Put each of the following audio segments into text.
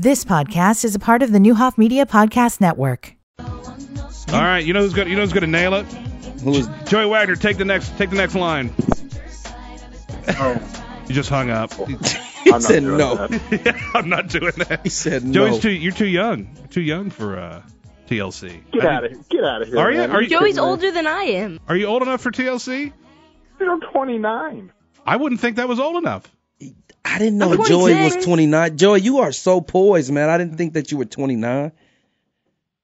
This podcast is a part of the Neuhoff Media Podcast Network. All right, you know who's going you know who's going to nail it? Who is? Joey Wagner, take the next take the next line. Oh, You just hung up. He not said no. that. I'm not doing that. He said Joey's no. too you're too young. Too young for uh, TLC. get I out mean, of here! Get out of here! Are you? man. Are you- Joey's older than I am. Are you old enough for TLC? You're 29. I wouldn't think that was old enough. I didn't know I'm was 29. Joy, you are so poised, man. I didn't think that you were 29.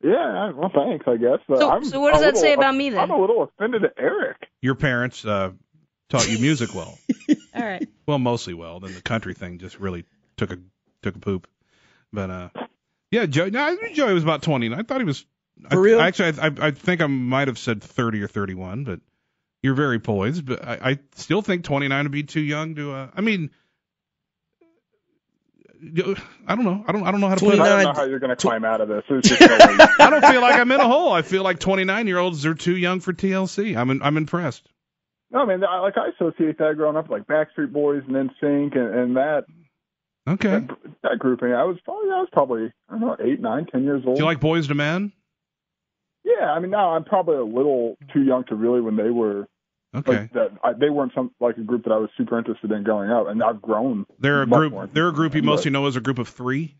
Yeah, well, thanks, I guess. But So- I'm so what does a that say little- about me, then? I'm a little offended at Eric. Your parents uh, taught you music well. All right. Well, mostly well. Then the country thing just really took a took a poop. But uh, yeah, Joey. No, I knew Joey was about 29. I thought he was. For I, real? Actually, I, I, I think I might have said 30 or 31, but you're very poised. But I, I still think 29 would be too young to. Uh, I mean, I don't know. I don't. I don't know how to put it. I don't know how you're going to climb out of this. Just. I don't feel like I'm in a hole. I feel like 29 year olds are too young for TLC. I'm in, I'm impressed. No, man. I, like I associate that growing up, like Backstreet Boys and NSYNC and, and that Okay. that, that grouping. I was probably I was probably I don't know eight, nine, ten years old. Do you like Boyz II Men? yeah, I mean now I'm probably a little too young to really when they were Okay. like that. I, they weren't some like a group that I was super interested in growing up, and I've grown. They're a much group. more. They're a group you But- mostly know as a group of three.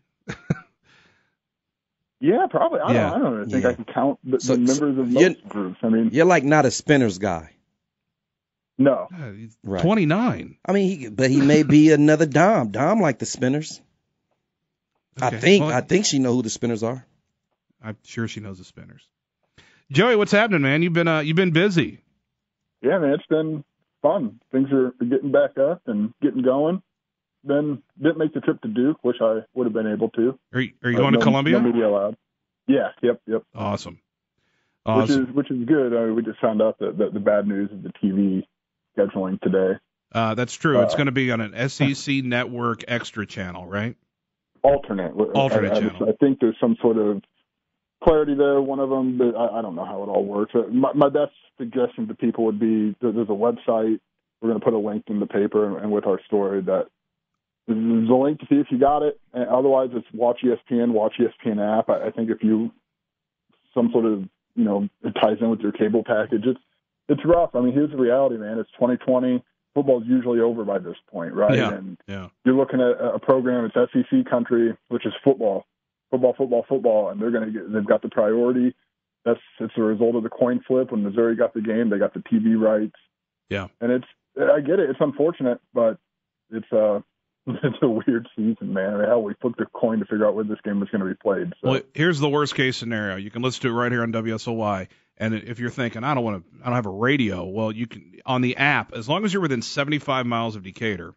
Yeah, probably. I Yeah. don't. I don't even think Yeah. I can count the, So- the so members of you- most groups. I mean, You're like not a spinners guy. no. Yeah, he's Right. 29. I mean, he, but he may be another Dom. Dom like the spinners. I think. Well, I think she know who the spinners are. I'm sure she knows the spinners. Joey, what's happening, man? You've been uh, you've been busy. Yeah, man, it's been fun. Things are getting back up and getting going. Then didn't make the trip to Duke, which I would have been able to. Are you, are you Uh, going no- to Columbia? No media allowed. Yeah, yep, yep. Awesome. Which is which is good. I mean, we just found out that, that the bad news of the TV scheduling today. Uh, that's true. it's uh, going to be on an SEC network extra channel, right? Alternate. Alternate I, I, channel. I think there's some sort of clarity there. One of them, but I, I don't know how it all works. My, my best suggestion to people would be there- there's a website. We're going to put a link in the paper and, and with our story that there's a link to see if you got it. And otherwise, it's watch ESPN, watch ESPN app. I, I think if you some sort of you know it ties in with your cable package, it's it's rough. I mean, here's the reality, man. It's 2020. Football's usually over by this point, right? Yeah. And Yeah. you're looking at a program. It's SEC country, which is football, football, football, football, and they're going to get. They've got the priority. That's it's a result of the coin flip when Missouri got the game. They got the TV rights. Yeah. and it's I get it. It's unfortunate, but it's uh it's a weird season, man. I mean, hell, we flipped a coin to figure out where this game was going to be played. So Well, here's the worst case scenario. You can listen to it right here on WSOY. And if you're thinking, I don't want to, I don't have a radio. Well, you can on the app. As long as you're within 75 miles of Decatur,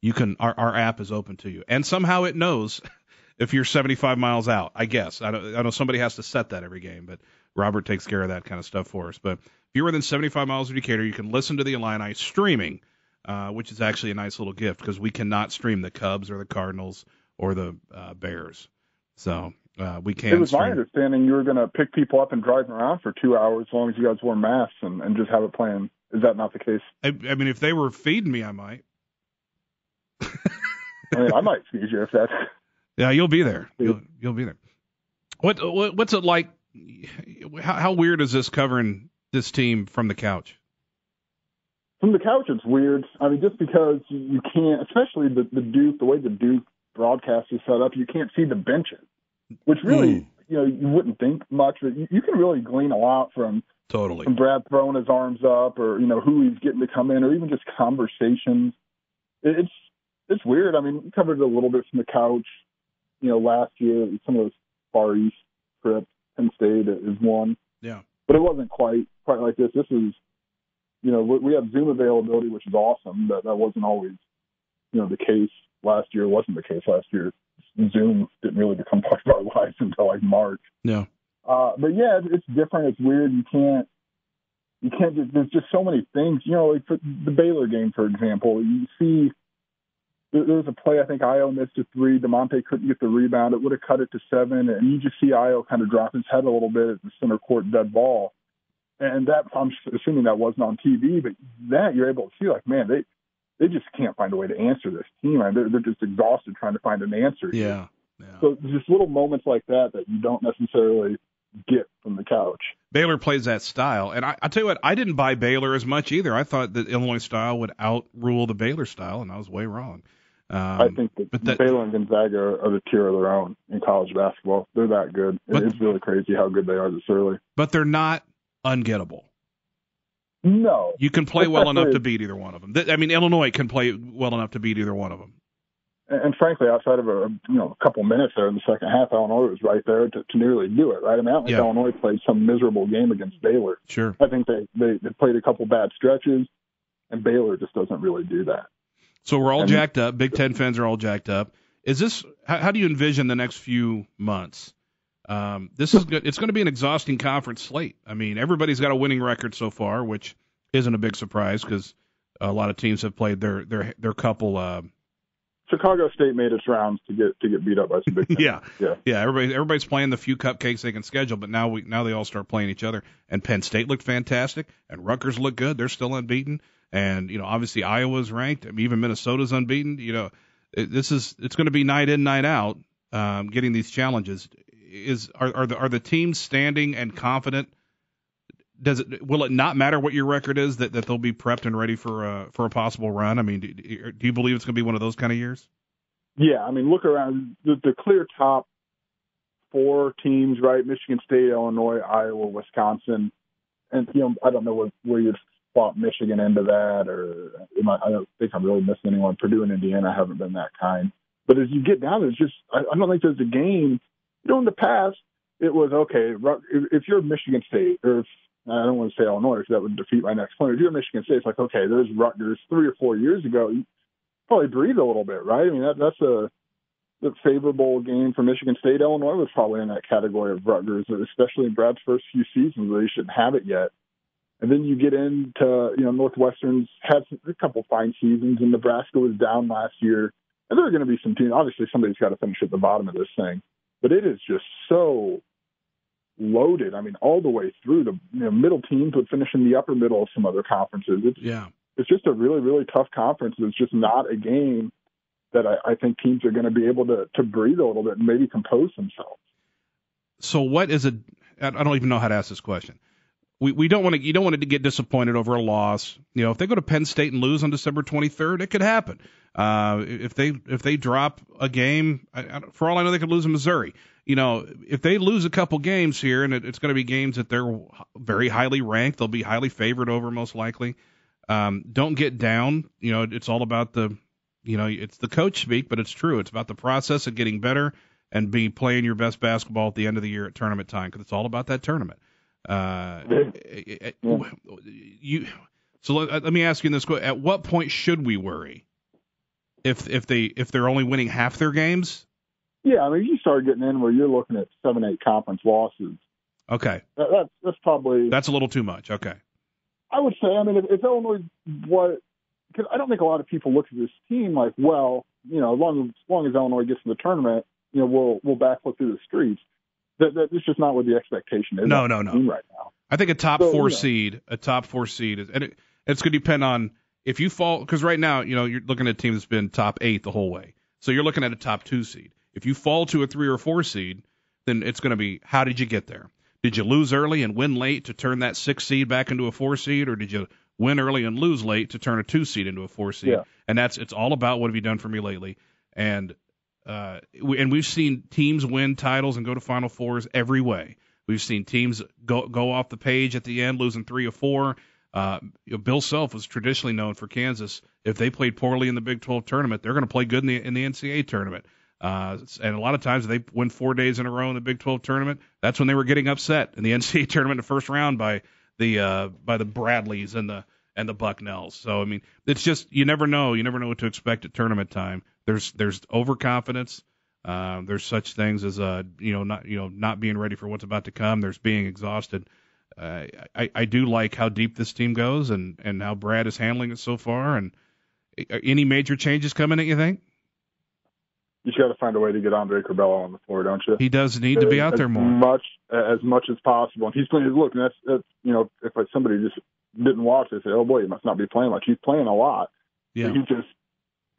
you can. Our, our app is open to you, and somehow it knows if you're 75 miles out. I guess I don't. I know somebody has to set that every game, but Robert takes care of that kind of stuff for us. But if you're within 75 miles of Decatur, you can listen to the Illini streaming, uh, which is actually a nice little gift because we cannot stream the Cubs or the Cardinals or the uh, Bears. So uh, we can. it was my understanding you were going to pick people up and drive them around for two hours as long as you guys wore masks and, and just have it playing. Is that not the case? I, I mean, if they were feeding me, I might. I mean, I might feed you if that's. Yeah, you'll be there. You'll you'll be there. What, what what's it like? How, how weird is this covering this team from the couch? From the couch, it's weird. I mean, just because you can't, especially the, the Duke, the way the Duke broadcast is set up, you can't see the benches, which really, Hmm. you know, you wouldn't think much, but you, you can really glean a lot from, Totally. from Brad throwing his arms up or, you know, who he's getting to come in or even just conversations. It, it's, it's weird. I mean, we covered it a little bit from the couch, you know, last year, some of those Far East trips, Penn State is one Yeah. but it wasn't quite quite like this. This is, you know, we have Zoom availability, which is awesome. That that wasn't always, you know, the case last year. It wasn't the case last year. Zoom didn't really become part of our lives until like March. Yeah. Uh, but yeah, it's- it's different. It's weird. You can't, you can't. There's just so many things. You know, like for the Baylor game, for example, you see. There was a play I think Ayo missed a three. Da'Monte couldn't get the rebound. It would have cut it to seven, and you just see Ayo kind of drop his head a little bit at the center court dead ball. And that I'm assuming that wasn't on TV, but that you're able to see like, man, they they just can't find a way to answer this team. They're, they're just exhausted trying to find an answer. Yeah. Yeah. So just little moments like that that you don't necessarily get from the couch. Baylor plays that style, and I, I tell you what, I didn't buy Baylor as much either. I thought that Illinois style would outrule the Baylor style, and I was way wrong. Um, I think that, but that- Baylor and Gonzaga are, are the tier of their own in college basketball. They're that good. But- it's really crazy how good they are this early. but they're not ungettable. No, You can play well enough to beat either one of them. I mean, Illinois can play well enough to beat either one of them. and, and frankly, outside of a you know a couple minutes there in the second half, Illinois was right there to, to nearly do it. Right? I mean, I don't think Yeah. Illinois played some miserable game against Baylor. Sure. I think they, they they played a couple bad stretches, and Baylor just doesn't really do that. So we're all And- jacked up. Big Ten fans are all jacked up. Is this? How, how do you envision the next few months? Um, this is good. It's going to be an exhausting conference slate. I mean, everybody's got a winning record so far, which isn't a big surprise because a lot of teams have played their their their couple. Uh, Chicago State made its rounds to get to get beat up by some big. yeah, Yeah. yeah. Everybody everybody's playing the few cupcakes they can schedule, but now we now they all start playing each other. And Penn State looked fantastic, and Rutgers looked good. They're still unbeaten, and you know obviously Iowa's ranked. I mean, even Minnesota's unbeaten. You know, it, this is it's going to be night in night out. Um, getting these challenges is are are the are the teams standing and confident? Does it will it not matter what your record is that, that they'll be prepped and ready for a for a possible run? I mean, do, do you believe it's going to be one of those kind of years? Yeah, I mean, look around the, the clear top four teams, right? Michigan State, Illinois, Iowa, Wisconsin, and you know, I don't know where, where you'd Michigan into that, or I, I don't think I'm really missing anyone. Purdue and Indiana haven't been that kind. But as you get down, there, it's just I, I don't think there's a game. You know, in the past, it was okay. If, if you're Michigan State, or if, I don't want to say Illinois, because that would defeat my next point. If you're Michigan State, it's like okay, there's Rutgers three or four years ago. You probably breathe a little bit, right? I mean, that, that's a the favorable game for Michigan State. Illinois was probably in that category of Rutgers, especially in Brad's first few seasons where he shouldn't have it yet. And then you get into, you know, Northwestern's had a couple fine seasons, and Nebraska was down last year. And there are going to be some teams. Obviously, somebody's got to finish at the bottom of this thing, but it is just so loaded. I mean, all the way through the you know, middle teams would finish in the upper middle of some other conferences. It's Yeah. it's just a really, really tough conference. It's just not a game that I, I think teams are going to be able to to breathe a little bit and maybe compose themselves. So what is it? I don't even know how to ask this question. We we don't want to you don't want to get disappointed over a loss. You know, if they go to Penn State and lose on December 23rd, it could happen. Uh, if they if they drop a game, I, I, for all I know, they could lose in Missouri. You know, if they lose a couple games here, and it, it's going to be games that they're very highly ranked, they'll be highly favored over most likely. Um, don't get down. You know, it's all about the, you know, it's the coach speak, but it's true. It's about the process of getting better and be playing your best basketball at the end of the year at tournament time because it's all about that tournament. Uh, eh, eh, eh, you. So let, uh, let me ask you this: At what point should we worry if if they if they're only winning half their games? Yeah, I mean, you start getting in where you're looking at seven, eight conference losses. Okay, That, that's that's probably. that's a little too much. Okay, I would say. I mean, if, if Illinois, what? Because I don't think a lot of people look at this team like, well, you know, as long as, as long as Illinois gets in the tournament, you know, we'll we'll backflip through the streets. That, that it's just not what the expectation is. No, no, no. Right now. I think a top So, four you know. seed, a top four seed, is, and it, it's going to depend on if you fall because right now, you know, you're looking at a team that's been top eight the whole way, so you're looking at a top two seed. If you fall to a three or four seed, then it's going to be how did you get there? Did you lose early and win late to turn that six seed back into a four seed, or did you win early and lose late to turn a two seed into a four seed? Yeah. And that's it's all about what have you done for me lately, and uh, and we've seen teams win titles and go to Final Fours every way. We've seen teams go go off the page at the end, losing three or four. Uh, Bill Self was traditionally known for Kansas. If they played poorly in the Big 12 tournament, they're going to play good in the in the NCAA tournament. Uh, and a lot of times they win four days in a row in the Big 12 tournament. That's when they were getting upset in the NCAA tournament in the first round by the uh, by the Bradleys and the and the Bucknells. So I mean, it's just you never know. You never know what to expect at tournament time. There's there's overconfidence. Uh, there's such things as uh, you know not you know not being ready for what's about to come. There's being exhausted. Uh, I I do like how deep this team goes and and how Brad is handling it so far. And uh, any major changes coming? You think You just got to find a way to get Andre Curbelo on the floor, don't you? he does need to be out as there more? much as much as possible. And he's playing. Look, that's that's you know, if somebody just didn't watch, they say, "Oh boy, he must not be playing much." He's playing a lot. Yeah. He just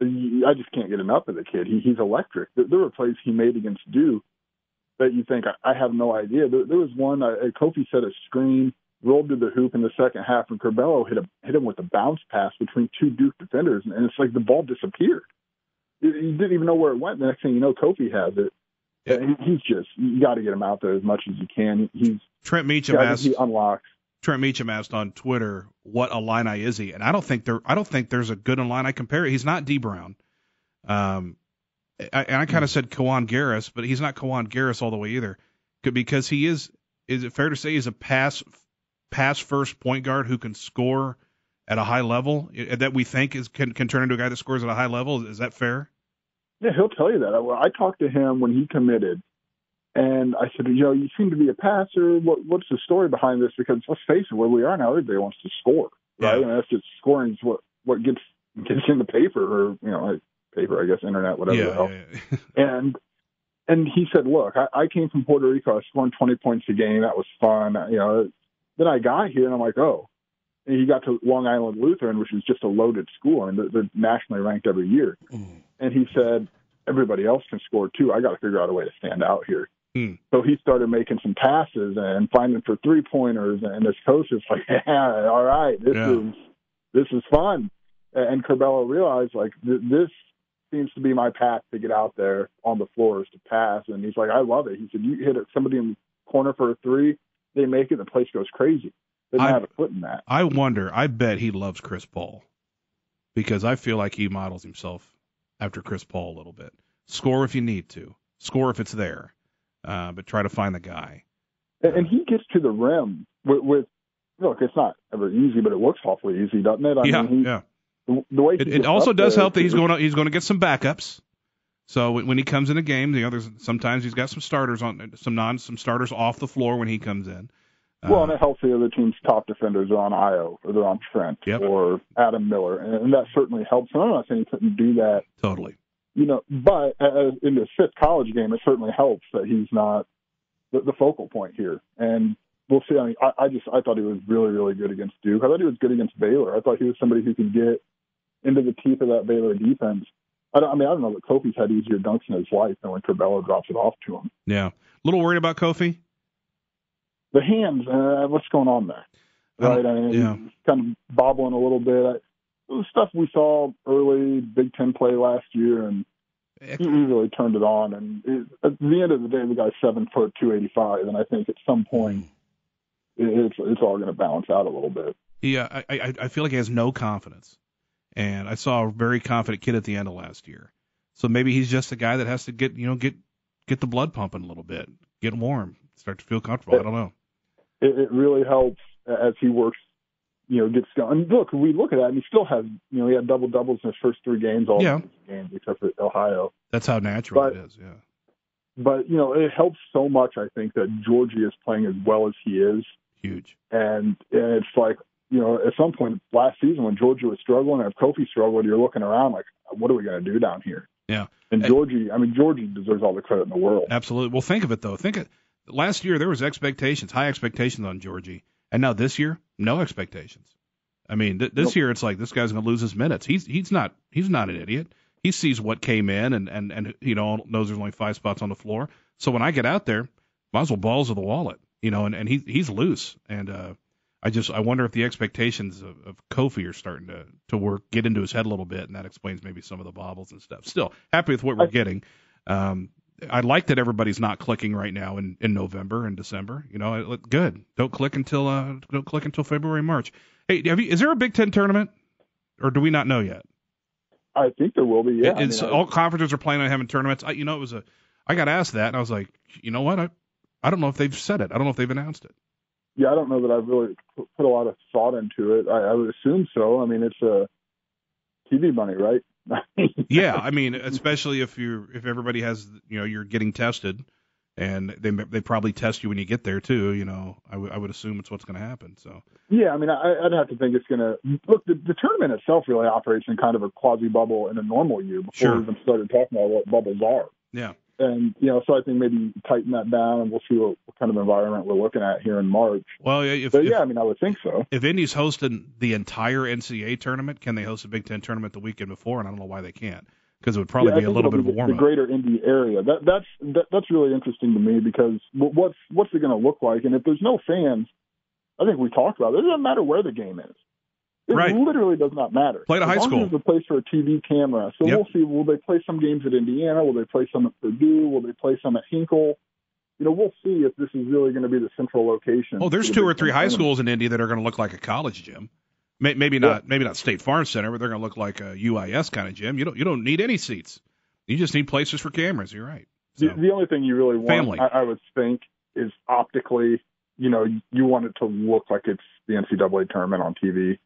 I just can't get enough of the kid. He, he's electric. There, there were plays he made against Duke that you think I, I have no idea. There, there was one uh, Kofi set a screen, rolled to the hoop in the second half, and Curbelo hit a, hit him with a bounce pass between two Duke defenders, and it's like the ball disappeared. You, you didn't even know where it went. The next thing you know, Kofi has it. Yeah. He, he's just you got to get him out there as much as you can. He's Trent Meacham asked. He unlocks. Trent Meacham asked on Twitter, "What Illini is he?" And I don't think there, I don't think there's a good Illini compare. He's not Dee Brown. Um, I, and I kind of said Kiwane Garris, but he's not Kiwane Garris all the way either, because he is. Is it fair to say he's a pass pass first point guard who can score at a high level that we think is can can turn into a guy that scores at a high level? Is that fair? Yeah, he'll tell you that. I, I talked to him when he committed, and I said, you know, you seem to be a passer. What, what's the story behind this? Because let's face it, where we are now, everybody wants to score, right? Yeah. And that's just scoring is what what gets gets in the paper, or you know, paper, I guess, internet, whatever yeah, the hell. Yeah, yeah. and and he said, look, I, I came from Puerto Rico. I scored 20 points a game. That was fun. You know, then I got here and I'm like, oh. And he got to Long Island Lutheran, which is just a loaded school. I mean, they're, they're nationally ranked every year. Mm. And he said, everybody else can score too. I got to figure out a way to stand out here. Hmm. So he started making some passes and finding for three pointers, and his coach is like, "Yeah, all right, this yeah. is this is fun." And Curbelo realized like th- this seems to be my path to get out there on the floor is to pass, and he's like, "I love it." He said, "You hit somebody in the corner for a three, they make it, the place goes crazy." They I, have a foot in that. I wonder. I bet he loves Chris Paul because I feel like he models himself after Chris Paul a little bit. Score if you need to. Score if it's there uh, but try to find the guy. And, he gets to the rim with, with look, it's not ever easy, but it looks awfully easy, doesn't it? I yeah, mean, he, yeah. The, the way it, it also does help that he's going to he's going to get some backups. So when he comes in a game, you know, there's sometimes he's got some starters on some non some starters off the floor when he comes in. Well, uh, and it helps the other team's top defenders are on Ayo or they're on Trent yep. or Adam Miller, and, and that certainly helps. And I'm not saying he couldn't do that totally you know, but as in the fifth college game, it certainly helps that he's not the, the focal point here. And we'll see. I mean, I, I just I thought he was really really good against Duke. I thought he was good against Baylor. I thought he was somebody who could get into the teeth of that Baylor defense. I, don't, I mean, I don't know that Kofi's had easier dunks in his life than when Curbelo drops it off to him. Yeah, a little worried about Kofi. The hands, uh, what's going on there? Right, I mean, yeah. kind of bobbling a little bit. I, the stuff we saw early Big Ten play last year, and he really turned it on. And it, at the end of the day, the guy's seven foot two eighty five, and I think at some point mm-hmm. it's it's all going to balance out a little bit. Yeah, I, I I feel like he has no confidence, and I saw a very confident kid at the end of last year. So maybe he's just a guy that has to get you know get get the blood pumping a little bit, get warm, start to feel comfortable. It, I don't know. It, it really helps as he works you know, gets going. And look, we look at that, and he still has, you know, he had double doubles in his first three games, all yeah. games except for Ohio. That's how natural but, it is, yeah. But you know, it helps so much. I think that Giorgi is playing as well as he is. Huge. And and it's like, you know, at some point last season when Giorgi was struggling, and if Kofi struggled, you're looking around like, what are we going to do down here? Yeah. And Giorgi, I mean, Giorgi deserves all the credit in the world. Absolutely. Well, think of it though. Think it. Last year there was expectations, high expectations on Giorgi, and now this year, no expectations. I mean, th- this nope. year it's like this guy's going to lose his minutes. He's he's not he's not an idiot. He sees what came in and and and you know knows there's only five spots on the floor. So when I get out there, might as well balls of the wallet, you know. And and he he's loose. And uh, I just I wonder if the expectations of, of Kofi are starting to to work get into his head a little bit, and that explains maybe some of the bobbles and stuff. Still happy with what we're getting. Um, I like that everybody's not clicking right now in, in November and December. You know, it good. Don't click until uh, don't click until February March. Hey, you, is there a Big Ten tournament, or do we not know yet? I think there will be. Yeah, it's, I mean, all conferences are planning on having tournaments. I, you know, it was a. I got asked that, and I was like, you know what? I, I don't know if they've said it. I don't know if they've announced it. Yeah, I don't know that I've really put a lot of thought into it. I, I would assume so. I mean, it's a TV money, right? yeah, I mean, especially if you if everybody has you know you're getting tested, and they they probably test you when you get there too. You know, I, w- I would assume it's what's going to happen. So yeah, I mean, I, I'd have to think it's going to look. The, the tournament itself really operates in kind of a quasi bubble in a normal year before sure. we even started talking about what bubbles are. Yeah. And you know, so I think maybe tighten that down, and we'll see what, what kind of environment we're looking at here in March. Well, if, But if, yeah, I mean, I would think so. if Indy's hosting the entire NCAA tournament, can they host a Big Ten tournament the weekend before? And I don't know why they can't, because it would probably yeah, be a little bit of a warm up. the greater Indy area. That that's that, that's really interesting to me because what's what's it going to look like? And if there's no fans, I think we talked about it. It doesn't matter where the game is. It Right. literally does not matter. Play As high school. There's a place for a TV camera. So Yep. we'll see. Will they play some games at Indiana? Will they play some at Purdue? Will they play some at Hinkle? You know, we'll see if this is really going to be the central location. Oh, there's two or three high schools in Indy that are going to look like a college gym. May- Maybe not, maybe not State Farm Center, but they're going to look like a UIS kind of gym. You don't, you don't need any seats. You just need places for cameras. You're right. So, The, the only thing you really want, Family. I, I would think, is optically. You know, you want it to look like it's the NCAA tournament on TV.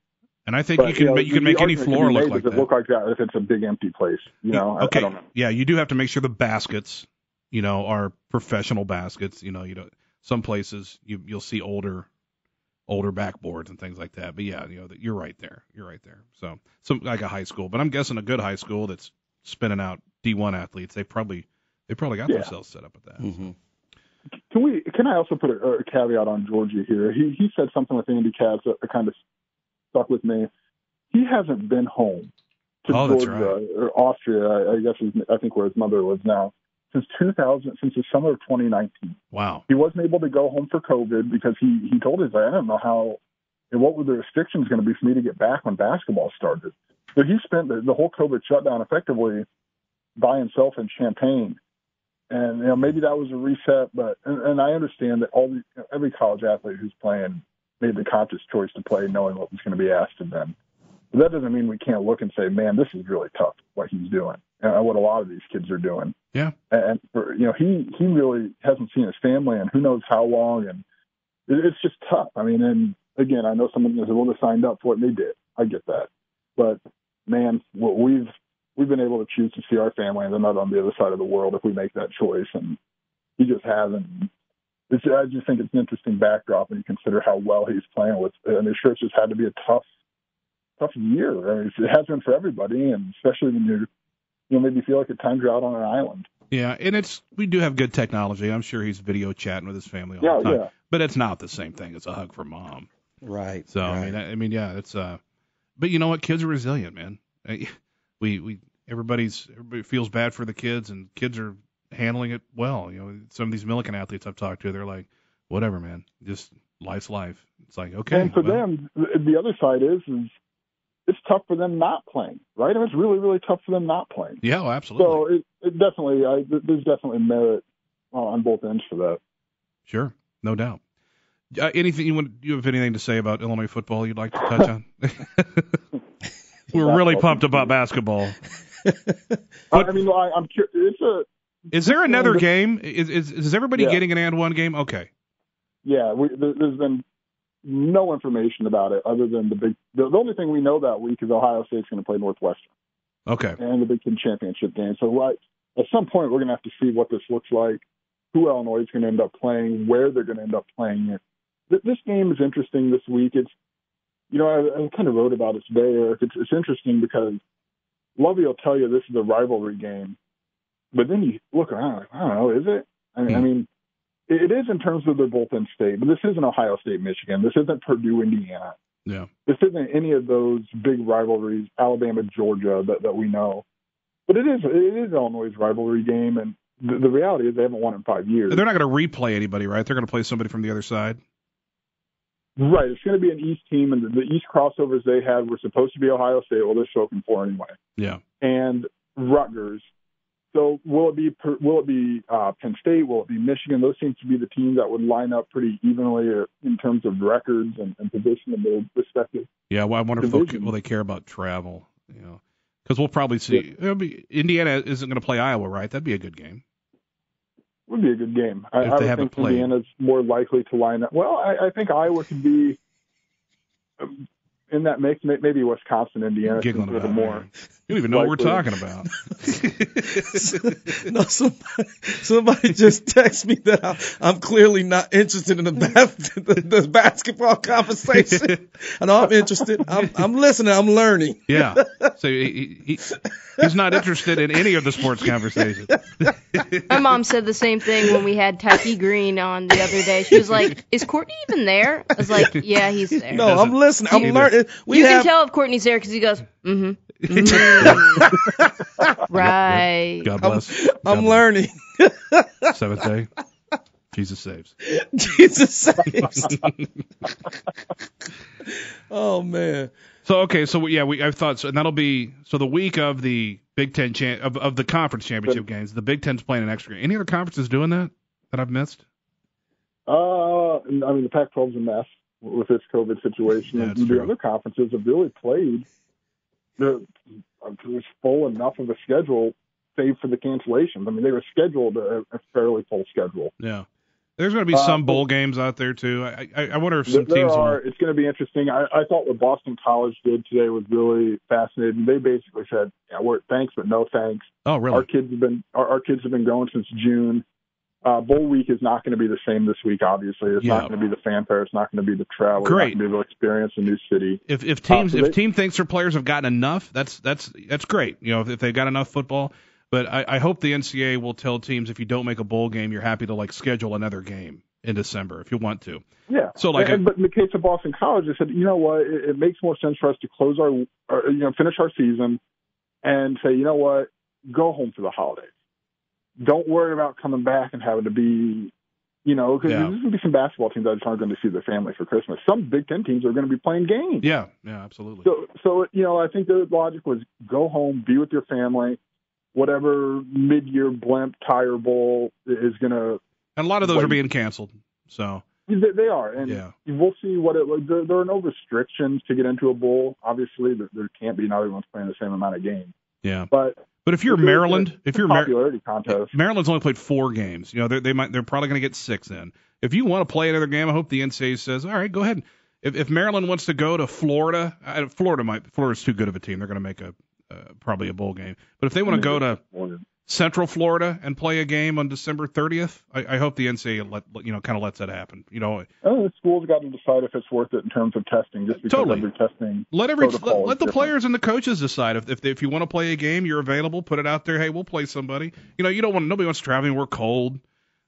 And I think you can, know, you can make any argument can floor look like that. it look like that if it's a big empty place? You know, I- okay. I, don't know. Yeah, you do have to make sure the baskets, you know, are professional baskets. You know, you know, some places you you'll see older, older backboards and things like that. But yeah, you know, that you're right there. You're right there. So, some like a high school, but I'm guessing a good high school that's spinning out D1 athletes. They probably they probably got Yeah. themselves set up with that. hmm Can we? Can I also put a, a caveat on Giorgi here? He he said something with Andy Katz that, that kind of stuck with me. He hasn't been home to Oh, Georgia or Austria. I, I guess his, I think where his mother lives now since 2000, since the summer of 2019. Wow. He wasn't able to go home for COVID because he he told us I don't know how and what were the restrictions going to be for me to get back when basketball started. So he spent the, the whole COVID shutdown effectively by himself in Champaign And you know maybe that was a reset, but and, and I understand that all the, every college athlete who's playing made the conscious choice to play knowing what was going to be asked of them. But that doesn't mean we can't look and say, man, this is really tough what he's doing and what a lot of these kids are doing. Yeah. And for, you know, he he really hasn't seen his family and who knows how long, and it, it's just tough. I mean, and again, I know someone able to signed up for it, and they did. I get that, but man, what we've we've been able to choose to see our family, and they're not on the other side of the world if we make that choice, and he just hasn't. It's, I just think it's an interesting backdrop when you consider how well he's playing with, and it's sure it's just had to be a tough, tough year. I mean, it has been for everybody, and especially when you're, you know, maybe feel like at times you're out on an island. Yeah, and it's we do have good technology. I'm sure he's video chatting with his family all Yeah, the time. yeah. But it's not the same thing as a hug from mom. Right. So I mean, I, I mean, yeah, it's uh, but you know what? Kids are resilient, man. We we everybody's everybody feels bad for the kids, and kids are handling it well. You know, some of these Millikin athletes I've talked to, they're like, whatever, man, just life's life. It's like okay, and for well, them, the the other side is is it's tough for them not playing, right? I mean, it's really really tough for them not playing. yeah, oh, absolutely, So it, it definitely, I, there's definitely merit on both ends for that. sure, no doubt. Uh, anything you want? You have anything to say about Illinois football you'd like to touch on? We're really pumped about basketball. I, I mean, I, I'm curious. It's a Is there another the- game? Is is, is everybody Yeah. getting an and one game? Okay. yeah. We, there, there's been no information about it other than the big. The, the only thing we know that week is Ohio State's going to play Northwestern Okay. and the Big Ten championship game. So right, at some point we're going to have to see what this looks like, who Illinois is going to end up playing, where they're going to end up playing it. Th- This game is interesting this week. It's you know I, I kind of wrote about it today, Eric. It's, it's interesting because Lovie will tell you this is a rivalry game, but then you look around like I don't know, is it? I mean, I Hmm. mean it, it is in terms of they're both in state, but this isn't Ohio State, Michigan. This isn't Purdue, Indiana Yeah. this isn't any of those big rivalries, Alabama, Georgia, that, that we know. But it is it is Illinois' rivalry game, and the, the reality is they haven't won in five years. They're not going to replay anybody, right? They're going to play somebody from the other side. right, it's going to be an East team, and the, the East crossovers they had were supposed to be Ohio State. Well, they're spoken for anyway, Yeah. and Rutgers. So will it be will it be uh, Penn State? Will it be Michigan? Those seem to be the teams that would line up pretty evenly uh, in terms of records and, and position in their respective Yeah. Well, I wonder if they'll, will they care about travel, you know, because we'll probably see. It'll be, Indiana isn't going to play Iowa, right? That'd be a good game. would be a good game. I, If I they haven't think played. Indiana's more likely to line up. Well, I, I think Iowa could be um, in that mix. Maybe Wisconsin, Indiana, a little more. Man. You don't even know what we're talking about. no, somebody, somebody just texted me that I, I'm clearly not interested in the, bas- the, the basketball conversation. I know I'm interested. I'm, I'm listening. I'm learning. Yeah. So he, he, he's not interested in any of the sports conversation. My mom said the same thing when we had Tyke Green on the other day. She was like, "Is Courtney even there?" I was like, "Yeah, he's there." No, I'm listening. I'm learning. We you have can tell if Courtney's there because he goes, "Mm-hmm." mm right. God bless. God I'm bless. learning. Seventh day. Jesus saves. Jesus saves. oh man. So okay, so yeah, we I thought so, and that'll be so the week of the Big Ten cha- of, of the conference championship games. The Big Ten's playing an extra game. Any other conferences doing that that I've missed? Uh, I mean, the Pac-12's a mess with this COVID situation. Yeah, and it's the true. other conferences have really played. They're, it's full enough of a schedule, save for the cancellations. I mean, they were scheduled a, a fairly full schedule. Yeah. There's going to be Uh, some bowl games out there too. I I, I wonder if some teams will- are. It's going to be interesting. I, I thought what Boston College did today was really fascinating. They basically said, "Yeah, we're thanks, but no thanks." Oh really? Our kids have been our, our kids have been going since June. Uh, bowl week is not going to be the same this week. Obviously, it's Yeah. not going to be the fanfare. It's not going to be the travel. Great. Not going to be able to experience a new city. If if teams Uh, so if they- team thinks their players have gotten enough, that's that's that's great. You know, if, if they've got enough football. But I, I hope the NCAA will tell teams if you don't make a bowl game, you're happy to like schedule another game in December if you want to. Yeah. So, like, and, but in the case of Boston College, they said, you know what, it, it makes more sense for us to close our, or, you know, finish our season, and say, you know what, go home for the holidays. Don't worry about coming back and having to be, you know, because Yeah. there's going to be some basketball teams that just aren't going to see their family for Christmas. Some Big Ten teams are going to be playing games. Yeah, yeah, absolutely. So, so you know, I think the logic was go home, be with your family. Whatever mid-year blimp tire bowl is going to and a lot of those are being canceled. So They, they are, and Yeah. we'll see what it. Like, there, there are no restrictions to get into a bowl. Obviously, there, there can't be. Not everyone's playing the same amount of games, yeah. but But if you're Maryland, if you're Mar- contest, Maryland's only played four games. You know, they they might they're probably going to get six in. If you want to play another game, I hope the NCAA says, all right, go ahead. If if Maryland wants to go to Florida, Florida might Florida's too good of a team. They're going to make a uh, probably a bowl game. But if they want to go to Central Florida and play a game on December 30th, I, I hope the NCAA let you know kind of lets that happen. You know, oh, the school's got to decide if it's worth it in terms of testing. Just because Totally. every testing, let every let, let the different. players and the coaches decide if if, if you want to play a game, you're available. Put it out there. Hey, we'll play somebody. You know, you don't want nobody wants to travel and we're cold.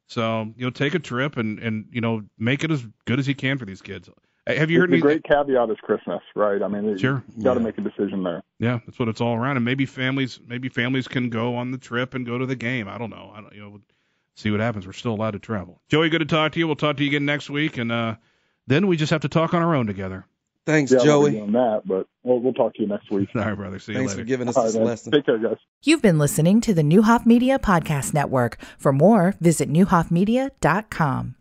So you know, take a trip and and you know make it as good as you can for these kids. Hey, Have you heard the any? great caveat is Christmas, right? I mean, Sure. you got to Yeah. make a decision there. Yeah, that's what it's all around. And maybe families maybe families can go on the trip and go to the game. I don't know. I don't you know. See what happens. We're still allowed to travel. Joey, good to talk to you. We'll talk to you again next week, and uh, then we just have to talk on our own together. Thanks, Yeah, Joey. doing that, but we'll, we'll talk to you next week. All right, brother. See you Thanks later. for giving us All right, this man. lesson. Take care, guys. You've been listening to the Neuhoff Media Podcast Network. For more, visit neuhoffmedia.com.